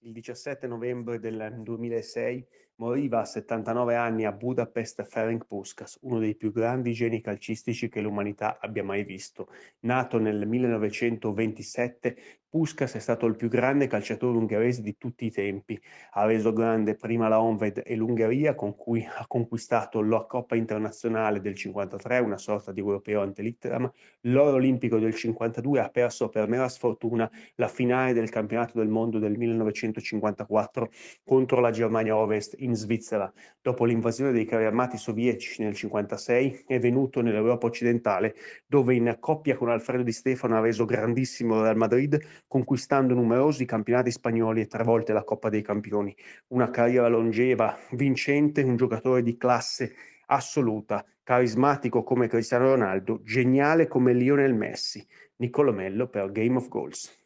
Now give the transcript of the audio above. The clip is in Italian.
Il 17 novembre del 2006 moriva a 79 anni a Budapest Ferenc Puskás, uno dei più grandi geni calcistici che l'umanità abbia mai visto. Nato nel 1927, Puskas è stato il più grande calciatore ungherese di tutti i tempi. Ha reso grande prima la Honved e l'Ungheria, con cui ha conquistato la Coppa internazionale del 53, una sorta di europeo ante litteram, l'oro olimpico del 52, ha perso per mera sfortuna la finale del campionato del mondo del 1954 contro la Germania Ovest in Svizzera. Dopo l'invasione dei carri armati sovietici nel 1956 è venuto nell'Europa occidentale, dove in coppia con Alfredo Di Stefano ha reso grandissimo Real Madrid conquistando numerosi campionati spagnoli e tre volte la Coppa dei Campioni. Una carriera longeva, vincente, un giocatore di classe assoluta, carismatico come Cristiano Ronaldo, geniale come Lionel Messi. Niccolò Mello per Game of Goals.